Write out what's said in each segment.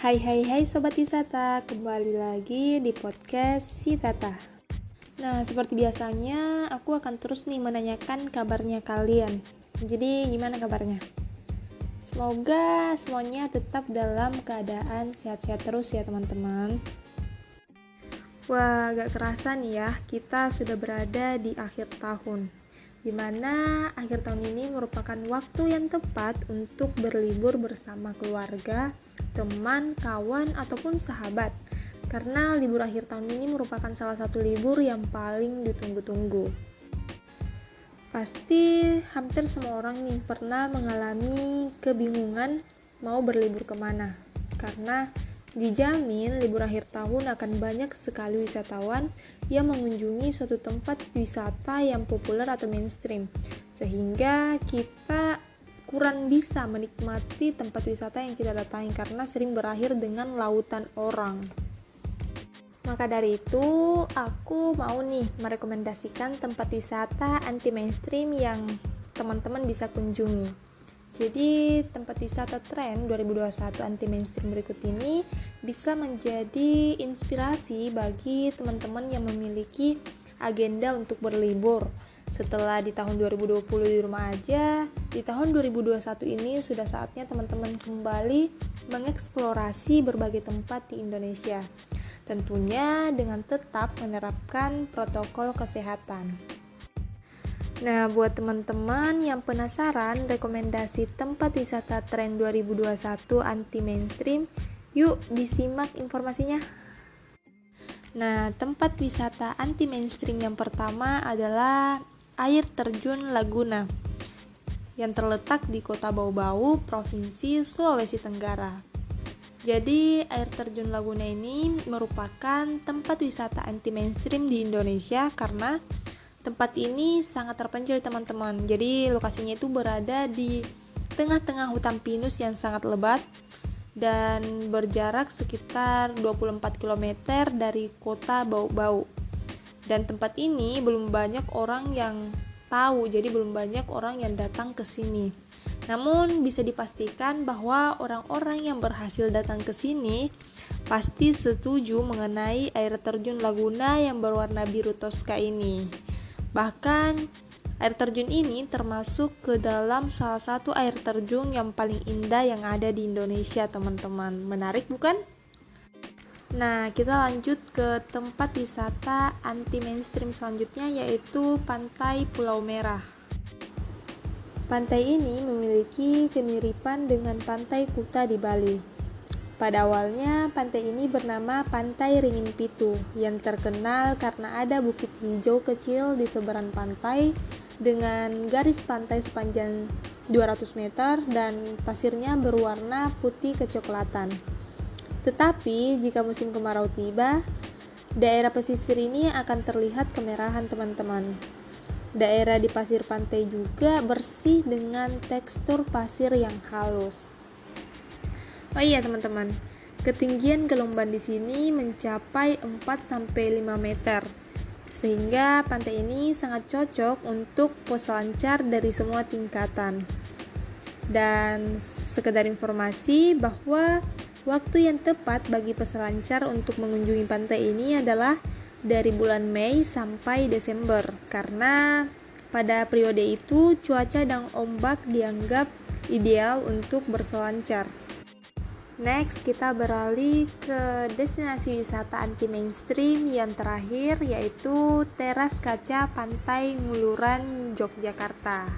Hai hai hai Sobat Wisata, kembali lagi di podcast Si Tata Nah, seperti biasanya, aku akan terus nih menanyakan kabarnya kalian. Jadi, gimana kabarnya? Semoga semuanya tetap dalam keadaan sehat-sehat terus ya teman-teman. Wah, gak kerasa nih ya, kita sudah berada di akhir tahun. Di mana akhir tahun ini merupakan waktu yang tepat untuk berlibur bersama keluarga, teman, kawan, ataupun sahabat. Karena libur akhir tahun ini merupakan salah satu libur yang paling ditunggu-tunggu. Pasti hampir semua orang nih pernah mengalami kebingungan mau berlibur ke mana. Karena Dijamin libur akhir tahun akan banyak sekali wisatawan yang mengunjungi suatu tempat wisata yang populer atau mainstream, sehingga kita kurang bisa menikmati tempat wisata yang kita datangi karena sering berakhir dengan lautan orang. Maka dari itu, aku mau nih merekomendasikan tempat wisata anti mainstream yang teman-teman bisa kunjungi. Jadi tempat wisata tren 2021 anti mainstream berikut ini bisa menjadi inspirasi bagi teman-teman yang memiliki agenda untuk berlibur. Setelah di tahun 2020 di rumah aja, di tahun 2021 ini sudah saatnya teman-teman kembali mengeksplorasi berbagai tempat di Indonesia. Tentunya dengan tetap menerapkan protokol kesehatan. Nah, buat teman-teman yang penasaran rekomendasi tempat wisata tren 2021 anti mainstream, yuk disimak informasinya. Nah, tempat wisata anti mainstream yang pertama adalah air terjun Laguna yang terletak di Kota Bau-Bau, Provinsi Sulawesi Tenggara. Jadi, air terjun Laguna ini merupakan tempat wisata anti mainstream di Indonesia karena Tempat ini sangat terpencil teman-teman. Jadi lokasinya itu berada di tengah-tengah hutan pinus yang sangat lebat dan berjarak sekitar 24 km dari kota Bau-Bau. Dan tempat ini belum banyak orang yang tahu, jadi belum banyak orang yang datang ke sini. Namun bisa dipastikan bahwa orang-orang yang berhasil datang ke sini pasti setuju mengenai air terjun Laguna yang berwarna biru toska ini. Bahkan air terjun ini termasuk ke dalam salah satu air terjun yang paling indah yang ada di Indonesia, teman-teman. Menarik bukan? Nah, kita lanjut ke tempat wisata anti mainstream selanjutnya yaitu Pantai Pulau Merah. Pantai ini memiliki kemiripan dengan pantai Kuta di Bali. Pada awalnya, pantai ini bernama Pantai Ringin Pitu yang terkenal karena ada bukit hijau kecil di seberang pantai dengan garis pantai sepanjang 200 meter dan pasirnya berwarna putih kecoklatan. Tetapi jika musim kemarau tiba, daerah pesisir ini akan terlihat kemerahan teman-teman. Daerah di pasir pantai juga bersih dengan tekstur pasir yang halus. Oh iya teman-teman, ketinggian gelombang di sini mencapai 4 sampai 5 meter. Sehingga pantai ini sangat cocok untuk peselancar dari semua tingkatan. Dan sekedar informasi bahwa waktu yang tepat bagi peselancar untuk mengunjungi pantai ini adalah dari bulan Mei sampai Desember karena pada periode itu cuaca dan ombak dianggap ideal untuk berselancar. Next, kita beralih ke destinasi wisata anti mainstream yang terakhir yaitu Teras Kaca Pantai Nguluran, Yogyakarta.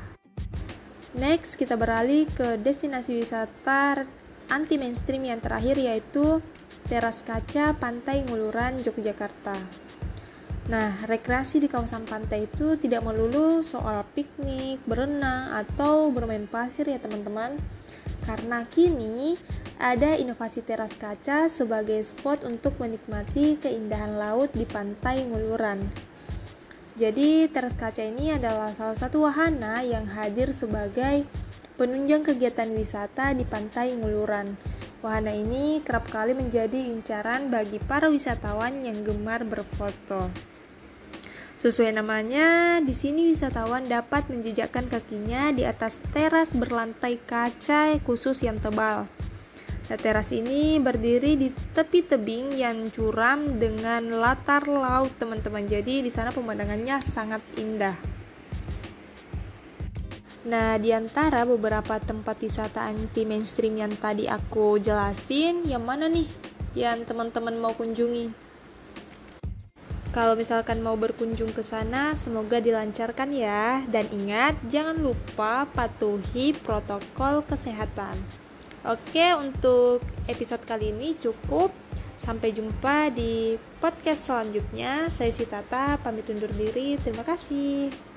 Next, kita beralih ke destinasi wisata anti mainstream yang terakhir yaitu Teras Kaca Pantai Nguluran, Yogyakarta. Nah, rekreasi di kawasan pantai itu tidak melulu soal piknik, berenang, atau bermain pasir ya teman-teman karena kini ada inovasi teras kaca sebagai spot untuk menikmati keindahan laut di pantai Nguluran. Jadi, teras kaca ini adalah salah satu wahana yang hadir sebagai penunjang kegiatan wisata di pantai Nguluran. Wahana ini kerap kali menjadi incaran bagi para wisatawan yang gemar berfoto. Sesuai namanya, di sini wisatawan dapat menjejakkan kakinya di atas teras berlantai kaca khusus yang tebal. Nah, teras ini berdiri di tepi tebing yang curam dengan latar laut, teman-teman. Jadi di sana pemandangannya sangat indah. Nah, di antara beberapa tempat wisata anti mainstream yang tadi aku jelasin, yang mana nih yang teman-teman mau kunjungi? Kalau misalkan mau berkunjung ke sana, semoga dilancarkan ya. Dan ingat, jangan lupa patuhi protokol kesehatan. Oke, untuk episode kali ini cukup. Sampai jumpa di podcast selanjutnya. Saya Sitata, pamit undur diri. Terima kasih.